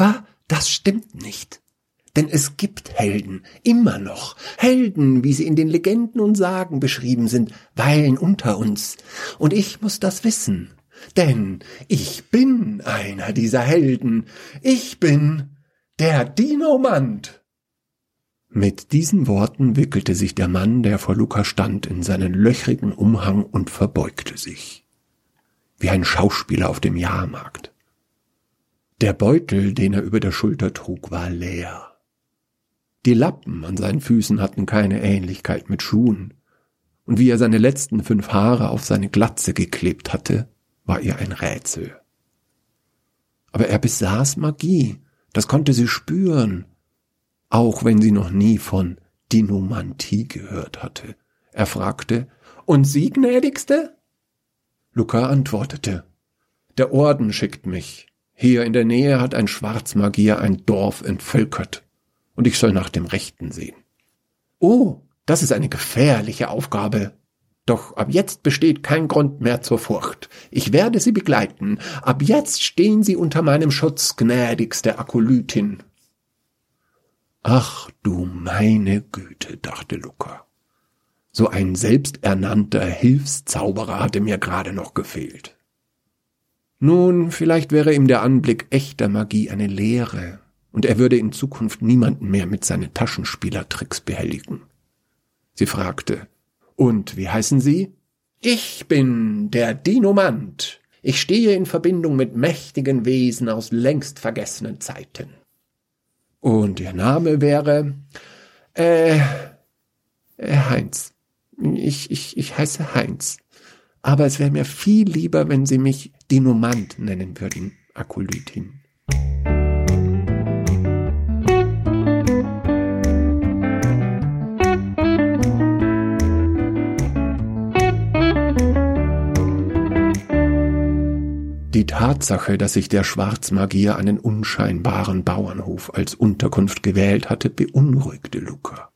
Aber das stimmt nicht. Denn es gibt Helden, immer noch. Helden, wie sie in den Legenden und Sagen beschrieben sind, weilen unter uns. Und ich muss das wissen. Denn ich bin einer dieser Helden. Ich bin der Dinomant. Mit diesen Worten wickelte sich der Mann, der vor Luca stand, in seinen löchrigen Umhang und verbeugte sich. Wie ein Schauspieler auf dem Jahrmarkt. Der Beutel, den er über der Schulter trug, war leer. Die Lappen an seinen Füßen hatten keine Ähnlichkeit mit Schuhen, und wie er seine letzten fünf Haare auf seine Glatze geklebt hatte, war ihr ein Rätsel. Aber er besaß Magie, das konnte sie spüren, auch wenn sie noch nie von Dinomantie gehört hatte. Er fragte, Und Sie, gnädigste? Luca antwortete, Der Orden schickt mich. Hier in der Nähe hat ein Schwarzmagier ein Dorf entvölkert und ich soll nach dem Rechten sehen. Oh, das ist eine gefährliche Aufgabe. Doch ab jetzt besteht kein Grund mehr zur Furcht. Ich werde Sie begleiten. Ab jetzt stehen Sie unter meinem Schutz, gnädigste Akolytin. Ach du meine Güte, dachte Luca. So ein selbsternannter Hilfszauberer hatte mir gerade noch gefehlt. Nun, vielleicht wäre ihm der Anblick echter Magie eine Lehre, und er würde in Zukunft niemanden mehr mit seinen Taschenspielertricks behelligen. Sie fragte, Und wie heißen Sie? Ich bin der Dinomant. Ich stehe in Verbindung mit mächtigen Wesen aus längst vergessenen Zeiten. Und Ihr Name wäre, äh, äh Heinz. Ich, ich, ich heiße Heinz. Aber es wäre mir viel lieber, wenn Sie mich Dinomant nennen würden, Akolytin. Die Tatsache, dass sich der Schwarzmagier einen unscheinbaren Bauernhof als Unterkunft gewählt hatte, beunruhigte Luca.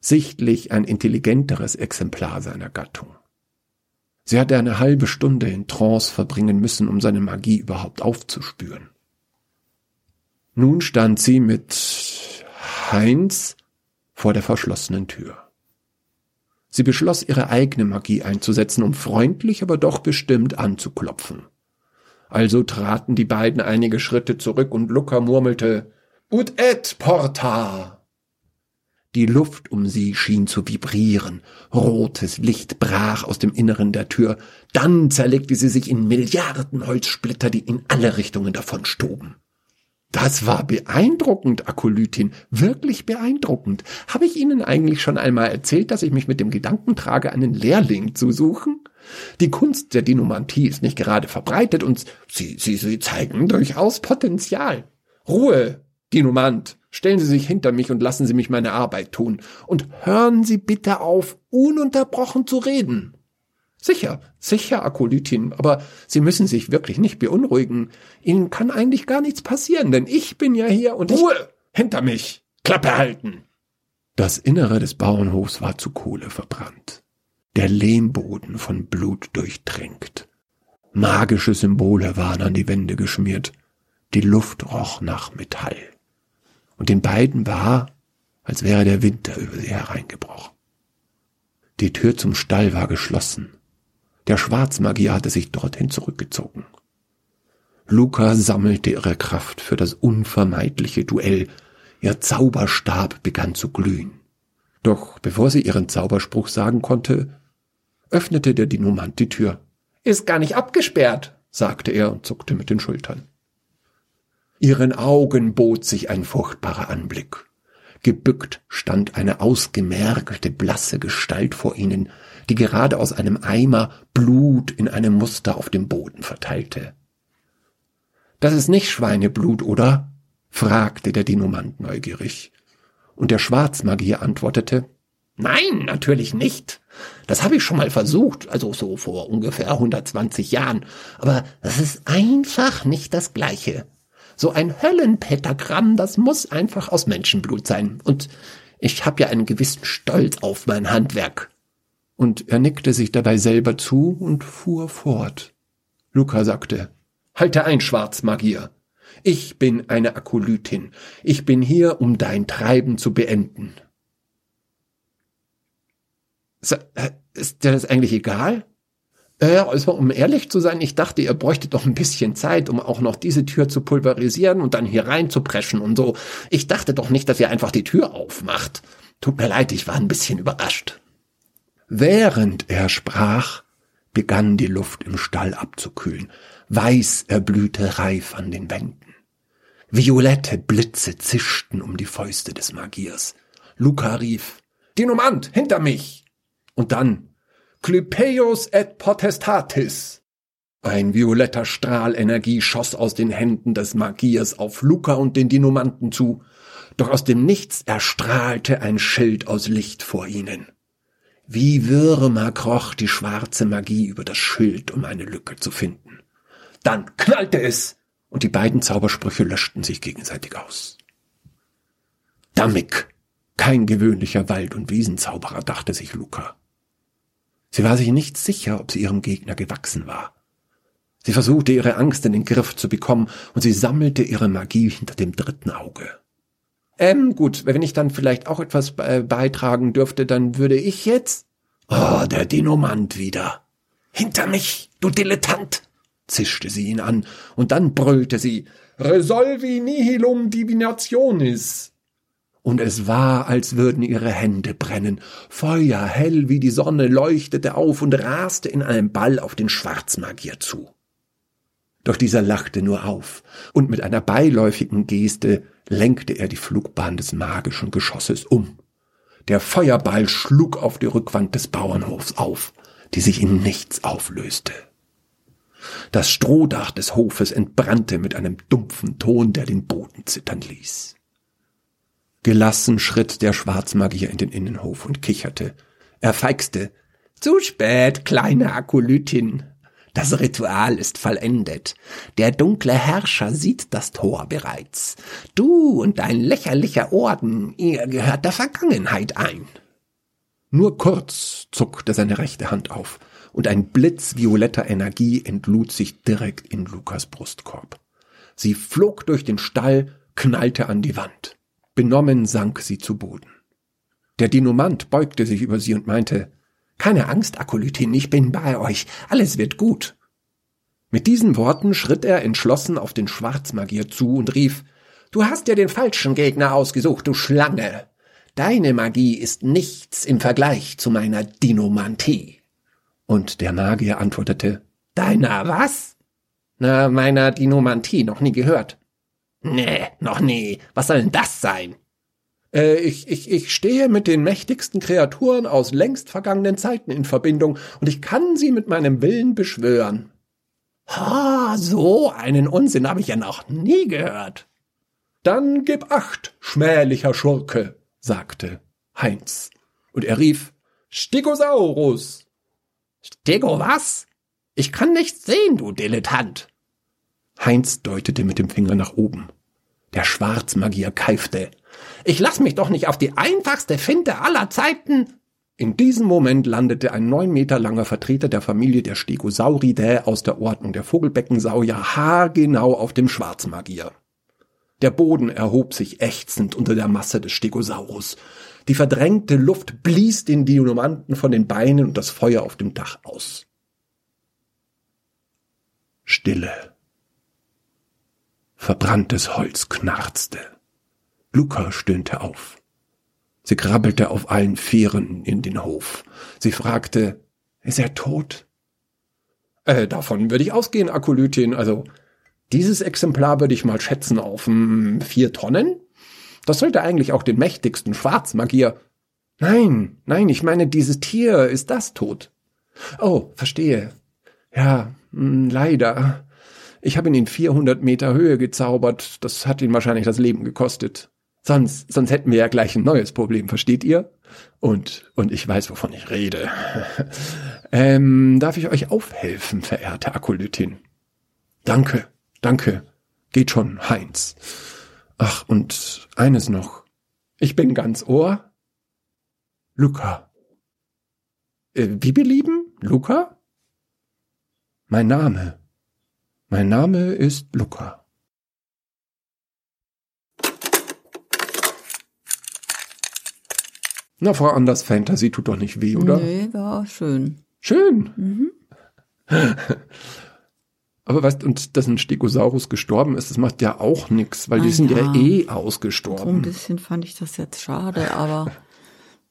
Sichtlich ein intelligenteres Exemplar seiner Gattung. Sie hatte eine halbe Stunde in Trance verbringen müssen, um seine Magie überhaupt aufzuspüren. Nun stand sie mit Heinz vor der verschlossenen Tür. Sie beschloss, ihre eigene Magie einzusetzen, um freundlich, aber doch bestimmt anzuklopfen. Also traten die beiden einige Schritte zurück und Luca murmelte Ut et porta. Die Luft um sie schien zu vibrieren. Rotes Licht brach aus dem Inneren der Tür. Dann zerlegte sie sich in Milliarden Holzsplitter, die in alle Richtungen davonstoben. Das war beeindruckend, Akolytin, wirklich beeindruckend. Habe ich Ihnen eigentlich schon einmal erzählt, dass ich mich mit dem Gedanken trage, einen Lehrling zu suchen? Die Kunst der Dinomantie ist nicht gerade verbreitet und sie, sie, sie zeigen durchaus Potenzial. Ruhe, Dinomant, stellen Sie sich hinter mich und lassen Sie mich meine Arbeit tun. Und hören Sie bitte auf, ununterbrochen zu reden. Sicher, sicher, Akolytin, aber Sie müssen sich wirklich nicht beunruhigen. Ihnen kann eigentlich gar nichts passieren, denn ich bin ja hier und Ruhe! Hinter mich! Klappe halten! Das Innere des Bauernhofs war zu Kohle verbrannt der Lehmboden von Blut durchtränkt. Magische Symbole waren an die Wände geschmiert, die Luft roch nach Metall. Und den beiden war, als wäre der Winter über sie hereingebrochen. Die Tür zum Stall war geschlossen. Der Schwarzmagier hatte sich dorthin zurückgezogen. Luca sammelte ihre Kraft für das unvermeidliche Duell. Ihr Zauberstab begann zu glühen. Doch bevor sie ihren Zauberspruch sagen konnte, öffnete der Dinomant die Tür. Ist gar nicht abgesperrt, sagte er und zuckte mit den Schultern. Ihren Augen bot sich ein furchtbarer Anblick. Gebückt stand eine ausgemergelte, blasse Gestalt vor ihnen, die gerade aus einem Eimer Blut in einem Muster auf dem Boden verteilte. Das ist nicht Schweineblut, oder? fragte der Dinomant neugierig. Und der Schwarzmagier antwortete, Nein, natürlich nicht. Das habe ich schon mal versucht, also so vor ungefähr 120 Jahren. Aber das ist einfach nicht das Gleiche. So ein Höllenpentagramm, das muss einfach aus Menschenblut sein. Und ich habe ja einen gewissen Stolz auf mein Handwerk. Und er nickte sich dabei selber zu und fuhr fort. Luca sagte, Halte ein, Schwarzmagier. Ich bin eine Akolytin. Ich bin hier, um dein Treiben zu beenden. Äh, ist dir das eigentlich egal? Äh, also um ehrlich zu sein, ich dachte, ihr bräuchtet doch ein bisschen Zeit, um auch noch diese Tür zu pulverisieren und dann hier rein zu preschen und so. Ich dachte doch nicht, dass ihr einfach die Tür aufmacht. Tut mir leid, ich war ein bisschen überrascht. Während er sprach, begann die Luft im Stall abzukühlen. Weiß erblühte reif an den Wänden. Violette Blitze zischten um die Fäuste des Magiers. Luca rief, Dinomant, hinter mich! Und dann, Clypeus et potestatis! Ein violetter Strahl Energie schoss aus den Händen des Magiers auf Luca und den Dinomanten zu, doch aus dem Nichts erstrahlte ein Schild aus Licht vor ihnen. Wie Würmer kroch die schwarze Magie über das Schild, um eine Lücke zu finden. Dann knallte es, und die beiden Zaubersprüche löschten sich gegenseitig aus. Dammig, kein gewöhnlicher Wald- und Wiesenzauberer, dachte sich Luca. Sie war sich nicht sicher, ob sie ihrem Gegner gewachsen war. Sie versuchte ihre Angst in den Griff zu bekommen, und sie sammelte ihre Magie hinter dem dritten Auge. Ähm, gut, wenn ich dann vielleicht auch etwas beitragen dürfte, dann würde ich jetzt. Oh, der Dinomant wieder. Hinter mich, du Dilettant! zischte sie ihn an, und dann brüllte sie Resolvi nihilum divinationis. Und es war, als würden ihre Hände brennen. Feuer, hell wie die Sonne, leuchtete auf und raste in einem Ball auf den Schwarzmagier zu. Doch dieser lachte nur auf, und mit einer beiläufigen Geste lenkte er die Flugbahn des magischen Geschosses um. Der Feuerball schlug auf die Rückwand des Bauernhofs auf, die sich in nichts auflöste. Das Strohdach des Hofes entbrannte mit einem dumpfen Ton, der den Boden zittern ließ. Gelassen schritt der Schwarzmagier in den Innenhof und kicherte. Er feixte. Zu spät, kleine Akolytin. Das Ritual ist vollendet. Der dunkle Herrscher sieht das Tor bereits. Du und dein lächerlicher Orden, ihr gehört der Vergangenheit ein. Nur kurz zuckte seine rechte Hand auf, und ein Blitz violetter Energie entlud sich direkt in Lukas Brustkorb. Sie flog durch den Stall, knallte an die Wand. Benommen sank sie zu Boden. Der Dinomant beugte sich über sie und meinte, keine Angst, Akolytin, ich bin bei euch. Alles wird gut. Mit diesen Worten schritt er entschlossen auf den Schwarzmagier zu und rief, Du hast dir den falschen Gegner ausgesucht, du Schlange. Deine Magie ist nichts im Vergleich zu meiner Dinomantie. Und der Magier antwortete, Deiner was? Na, meiner Dinomantie, noch nie gehört. Nee, noch nie. Was soll denn das sein? Äh, ich, ich, ich stehe mit den mächtigsten Kreaturen aus längst vergangenen Zeiten in Verbindung und ich kann sie mit meinem Willen beschwören. Ha, so einen Unsinn habe ich ja noch nie gehört. Dann gib acht, schmählicher Schurke, sagte Heinz. Und er rief, Stegosaurus. Stego was? Ich kann nichts sehen, du Dilettant. Heinz deutete mit dem Finger nach oben. Der Schwarzmagier keifte. Ich lass mich doch nicht auf die einfachste Finte aller Zeiten. In diesem Moment landete ein neun Meter langer Vertreter der Familie der Stegosauridae aus der Ordnung der Vogelbeckensauer haargenau auf dem Schwarzmagier. Der Boden erhob sich ächzend unter der Masse des Stegosaurus. Die verdrängte Luft blies den Dinomanten von den Beinen und das Feuer auf dem Dach aus. Stille. Verbranntes Holz knarzte. Luca stöhnte auf. Sie krabbelte auf allen Vieren in den Hof. Sie fragte, ist er tot? Äh, davon würde ich ausgehen, Akolytin. Also, dieses Exemplar würde ich mal schätzen auf hm, vier Tonnen. Das sollte eigentlich auch den mächtigsten Schwarzmagier. Nein, nein, ich meine, dieses Tier ist das tot. Oh, verstehe. Ja, mh, hm, leider. Ich habe ihn in 400 Meter Höhe gezaubert. Das hat ihn wahrscheinlich das Leben gekostet. Sonst, sonst hätten wir ja gleich ein neues Problem, versteht ihr? Und, und ich weiß, wovon ich rede. ähm, darf ich euch aufhelfen, verehrte Akolytin? Danke, danke. Geht schon, Heinz. Ach, und eines noch. Ich bin ganz Ohr. Luca. Äh, wie belieben? Luca? Mein Name. Mein Name ist Luca. Na, Frau Anders, Fantasy tut doch nicht weh, oder? Nee, war schön. Schön. Mhm. Aber weißt du, dass ein Stegosaurus gestorben ist, das macht ja auch nichts, weil ah, die sind ja. ja eh ausgestorben. So ein bisschen fand ich das jetzt schade, aber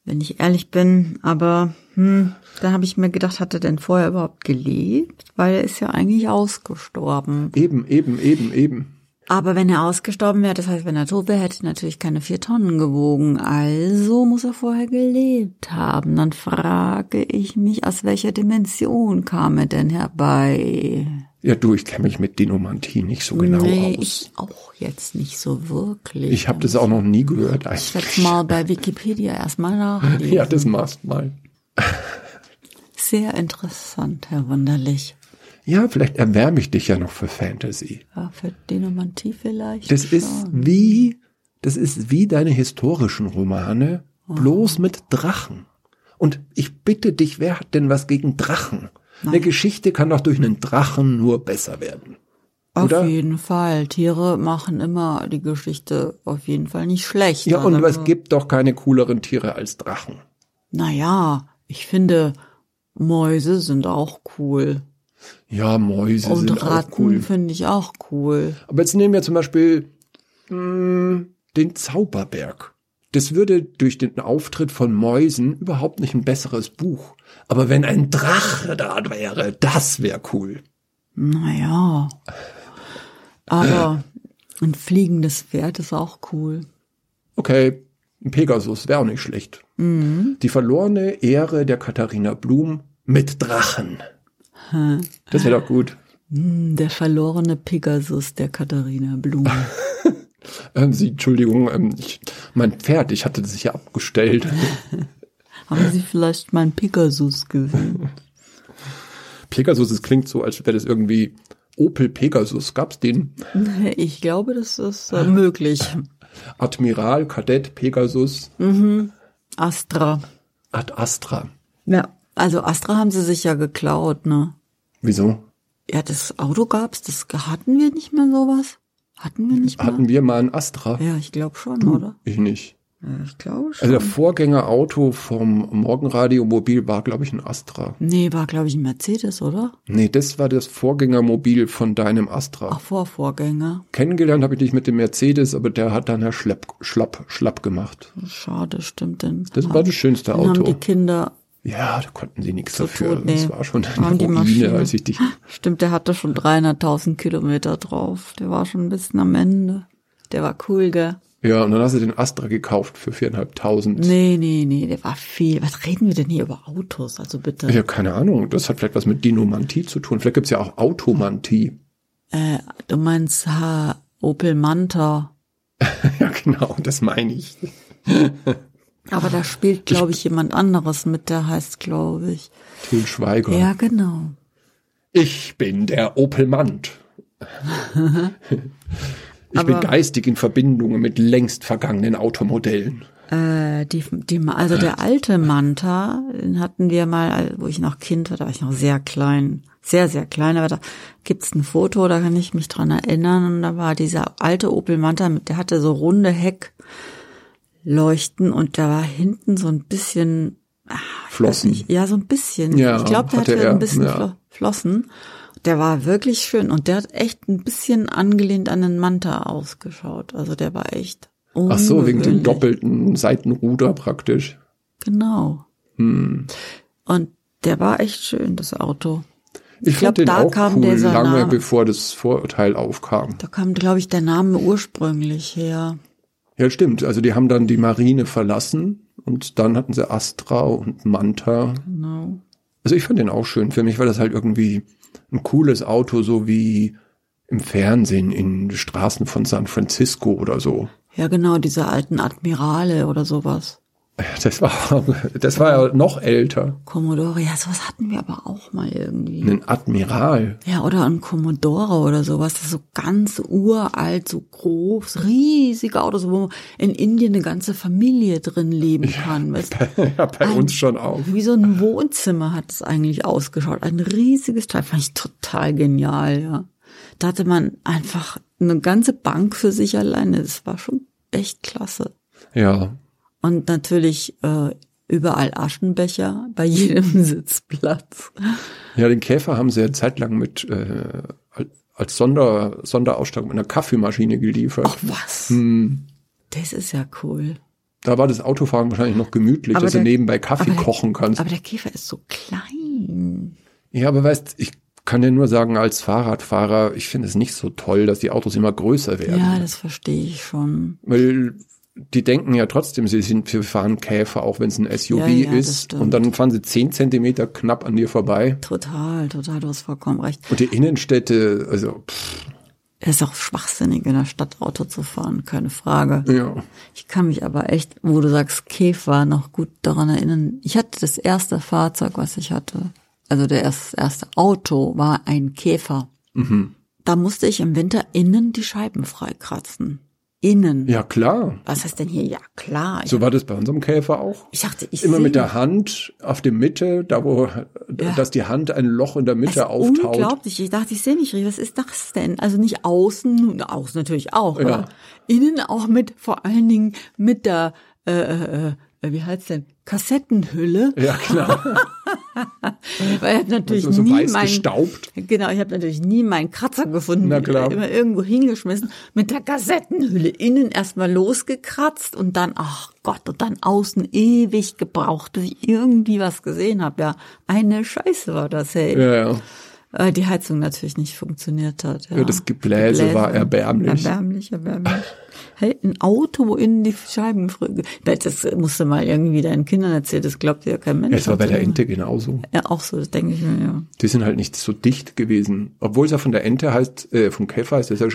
wenn ich ehrlich bin, aber hm, da habe ich mir gedacht, hat er denn vorher überhaupt gelebt? Weil er ist ja eigentlich ausgestorben. Eben, eben, eben, eben. Aber wenn er ausgestorben wäre, das heißt, wenn er tot wäre, hätte er natürlich keine vier Tonnen gewogen. Also muss er vorher gelebt haben. Dann frage ich mich, aus welcher Dimension kam er denn herbei? Ja, du, ich kenne mich mit Dinomantie nicht so genau nee, aus. ich auch jetzt nicht so wirklich. Ich habe das auch noch nie gehört Ich eigentlich. werde mal bei Wikipedia erstmal nachlesen. Ja, das machst mal. Sehr interessant, Herr Wunderlich. Ja, vielleicht erwärme ich dich ja noch für Fantasy. Ja, für Dinomantie vielleicht. Das ist schon. wie, das ist wie deine historischen Romane, bloß mit Drachen. Und ich bitte dich, wer hat denn was gegen Drachen? Eine Geschichte kann doch durch einen Drachen nur besser werden. Auf oder? jeden Fall. Tiere machen immer die Geschichte auf jeden Fall nicht schlecht. Ja, und es gibt doch keine cooleren Tiere als Drachen. Naja, ich finde, Mäuse sind auch cool. Ja, Mäuse Und sind auch Ratten cool. finde ich auch cool. Aber jetzt nehmen wir zum Beispiel mh, den Zauberberg. Das würde durch den Auftritt von Mäusen überhaupt nicht ein besseres Buch. Aber wenn ein Drache da wäre, das wäre cool. Naja. Aber ein fliegendes Pferd ist auch cool. Okay, ein Pegasus wäre auch nicht schlecht. Die verlorene Ehre der Katharina Blum mit Drachen. Das wäre doch gut. Hm, Der verlorene Pegasus der Katharina Blum. Ähm, Sie, Entschuldigung, ähm, ich, mein Pferd, ich hatte das ja abgestellt. Haben Sie vielleicht meinen Pegasus gesehen? Pegasus, es klingt so, als wäre das irgendwie Opel Pegasus. Gab's den? Ich glaube, das ist äh, möglich. Admiral, Kadett, Pegasus, Astra. Ad Astra. Ja. Also Astra haben sie sich ja geklaut, ne? Wieso? Ja, das Auto gab's, das hatten wir nicht mehr sowas? Hatten wir nicht mehr? Hatten wir mal ein Astra? ja, ich glaube schon, oder? Ich nicht. Ja, ich glaube schon. Also der Vorgängerauto vom Morgenradiomobil war, glaube ich, ein Astra. nee, war glaube ich ein Mercedes, oder? Nee, das war das Vorgängermobil von deinem Astra. Ach, Vorvorgänger. Kennengelernt habe ich dich mit dem Mercedes, aber der hat dann ja schlepp, schlapp, schlapp gemacht. Schade, stimmt denn. Das war das schönste Dann haben die Auto. Kinder, Ja, da konnten sie nichts So dafür. tot, nee. Das war schon eine die Ruine, Maschine. als ich dich. stimmt, der hatte schon 300.000 Kilometer drauf. Der war schon ein bisschen am Ende. Der war cool, gell? Ja, und dann hast du den Astra gekauft für viereinhalbtausend. Nee, nee, nee, der war viel. Was reden wir denn hier über Autos? Also bitte. Ja, keine Ahnung. Das hat vielleicht was mit Dinomantie zu tun. Vielleicht gibt's ja auch Automantie. Äh, du meinst ha, Opel Manta. ja, genau, das meine ich. Aber da spielt, glaube ich, jemand anderes mit, der heißt, glaube ich. Til Schweiger. Ja, genau. Ich bin der Opelmant. ich bin Aber- geistig in Verbindung mit längst vergangenen Automodellen. Äh, die, die, also der alte Manta, den hatten wir mal, wo ich noch Kind war, da war ich noch sehr klein, sehr, sehr klein, aber da gibt's ein Foto, da kann ich mich dran erinnern, und da war dieser alte Opel Manta, mit, der hatte so runde Heckleuchten und da war hinten so ein bisschen, Flossen. nicht, ja, so ein bisschen, Ja, ich glaube, der hatte hatte er, ein bisschen ja. Flo Flossen. Der war wirklich schön und der hat echt ein bisschen angelehnt an den Manta ausgeschaut. Also der war echt. Ach so, wegen dem doppelten Seitenruder praktisch. Genau. Hm. Und der war echt schön, das Auto. Ich, glaub, fand den da auch kam cool, dieser lange Name. bevor das Vorurteil aufkam. Da kam, glaube ich, der Name ursprünglich her. Ja, stimmt. Also die haben dann die Marine verlassen und dann hatten sie Astra und Manta. Genau. Also ich fand den auch schön. Für mich war das halt irgendwie ein cooles Auto, so wie im Fernsehen in den Straßen von San Francisco oder so. Ja, genau, diese alten Admirale oder sowas. Das war, das war ja noch älter. Commodore, ja, sowas hatten wir aber auch mal irgendwie. Ein Admiral. Ja, oder ein Commodore oder sowas, das ist so ganz uralt, so groß, riesige Autos, wo in Indien eine ganze Familie drin leben kann. Weißt? du? ja, bei uns schon auch. Wie so ein Wohnzimmer hat es eigentlich ausgeschaut. Ein riesiges Teil, fand ich total genial, ja. Da hatte man einfach eine ganze Bank für sich alleine. Das war schon echt klasse. Ja. Und natürlich äh, überall Aschenbecher bei jedem Sitzplatz. Ja, den Käfer haben sie ja zeitlang mit äh, als Sonder, Sonderausstattung mit einer Kaffeemaschine geliefert. Ach was. Hm. Das ist ja cool. Da war das Autofahren wahrscheinlich noch gemütlich, aber dass der, du nebenbei Kaffee der, kochen kannst. Aber der Käfer ist so klein. Ja, aber weißt, ich kann dir nur sagen, als Fahrradfahrer, ich finde es nicht so toll, dass die Autos immer größer werden. Ja, das verstehe ich schon. Weil die denken ja trotzdem, sie sind, wir fahren Käfer, auch wenn es ein SUV ja, ja, ist. Und dann fahren sie zehn Zentimeter knapp an dir vorbei. Total, total, du hast vollkommen recht. Und die Innenstädte, also pff. Es ist auch schwachsinnig, in der Stadt Auto zu fahren, keine Frage. Ja. Ich kann mich aber echt, wo du sagst, Käfer, noch gut daran erinnern. Ich hatte das erste Fahrzeug, was ich hatte. Also der erste, erste Auto war ein Käfer. Mhm. Da musste ich im Winter innen die Scheiben freikratzen innen. Ja, klar. Was heißt denn hier? Ja, klar. So war das bei unserem Käfer auch. Ich dachte, ich Immer mit der Hand auf der Mitte, da wo, ja. dass die Hand ein Loch in der Mitte das auftaut. Unglaublich. Ich dachte, ich sehe mich richtig. Was ist das denn? Also nicht außen, außen natürlich auch, ja. aber innen auch mit, vor allen Dingen mit der, äh, äh, äh wie heißt denn? Kassettenhülle. Ja, klar. Weil ich habe natürlich also so nie mein, gestaubt. Genau, ich habe natürlich nie meinen Kratzer gefunden. Na klar. Immer irgendwo hingeschmissen. Mit der Kassettenhülle innen erstmal losgekratzt und dann, ach Gott, und dann außen ewig gebraucht, bis ich irgendwie was gesehen habe. Ja, eine Scheiße war das, hey. Ja, ja äh, die Heizung natürlich nicht funktioniert hat. Ja, ja das Gebläse, Gebläse, war erbärmlich. Erbärmlich, erbärmlich. Hey, ein Auto, wo innen die Scheiben Das musst du mal irgendwie deinen Kindern erzählen, das glaubt ja kein Mensch. Ja, es war bei der Ente genauso. Ja, auch so, das denke ich mir, ja. Die sind halt nicht so dicht gewesen. Obwohl es ja von der Ente heißt, äh, vom Käfer heißt, dass er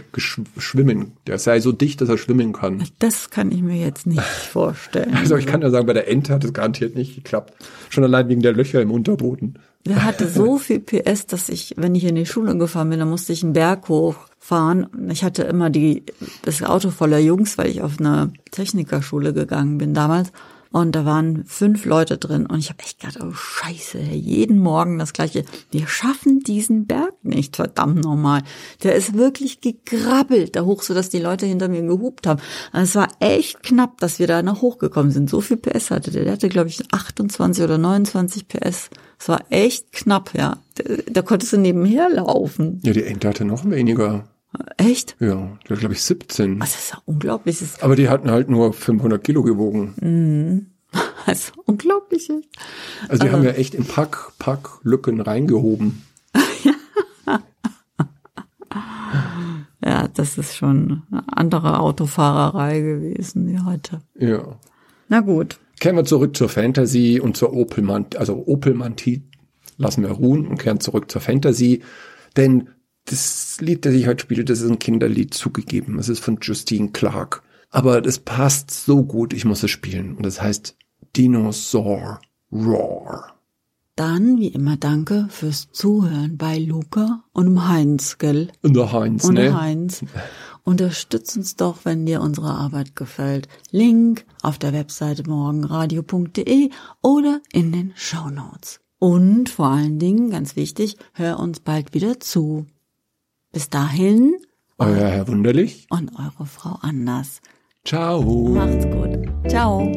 schwimmen. Der sei so dicht, dass er schwimmen kann. Das kann ich mir jetzt nicht vorstellen. Also ich kann ja sagen, bei der Ente hat es garantiert nicht geklappt. Schon allein wegen der Löcher im Unterboden. Der hatte so viel PS, dass ich, wenn ich in die Schule gefahren bin, dann musste ich einen Berg hochfahren. Ich hatte immer die, das Auto voller Jungs, weil ich auf eine Technikerschule gegangen bin damals. Und da waren fünf Leute drin und ich habe echt gedacht, oh Scheiße, jeden Morgen das gleiche. Wir schaffen diesen Berg nicht, verdammt nochmal. Der ist wirklich gegrabbelt da hoch, so dass die Leute hinter mir gehupt haben. Also es war echt knapp, dass wir da noch hochgekommen sind. So viel PS hatte der. Der hatte, glaube ich, 28 oder 29 PS. Es war echt knapp, ja. Da, da konntest du nebenher laufen. Ja, die Ente hatte noch weniger. Echt? Ja, die hat, glaube ich, 17. Das ist ja unglaublich. Aber die hatten halt nur 500 Kilo gewogen. Mhm. Das ist unglaublich. Also die Aber haben ja echt in Pack, Packlücken reingehoben. ja, das ist schon eine andere Autofahrerei gewesen wie heute. Ja. Na gut. Kehren wir zurück zur Fantasy und zur Opelmantie, also Opelmantie lassen wir ruhen und kehren zurück zur Fantasy. Denn das Lied, das ich heute spiele, das ist ein Kinderlied zugegeben. Es ist von Justine Clark. Aber das passt so gut, ich muss es spielen. Und das heißt Dinosaur Roar. Dann, wie immer, danke fürs Zuhören bei Luca und Heinz, gell? Und der Heinz, und ne? Heinz. Unterstützt uns doch, wenn dir unsere Arbeit gefällt. Link auf der Webseite morgenradio.de oder in den Show Notes. Und vor allen Dingen, ganz wichtig, hör uns bald wieder zu. Bis dahin. Euer Herr Wunderlich. Und eure Frau Anders. Ciao. Macht's gut. Ciao.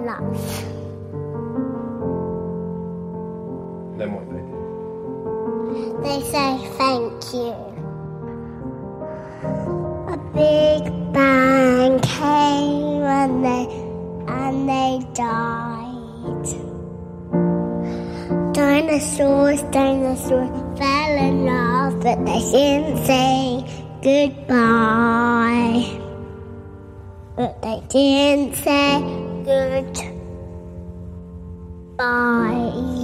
Love. Then what they do? They say thank you. A big bang came and they and they died. Dinosaurs, dinosaurs fell in love, but they didn't say goodbye. But they didn't say good. Bye.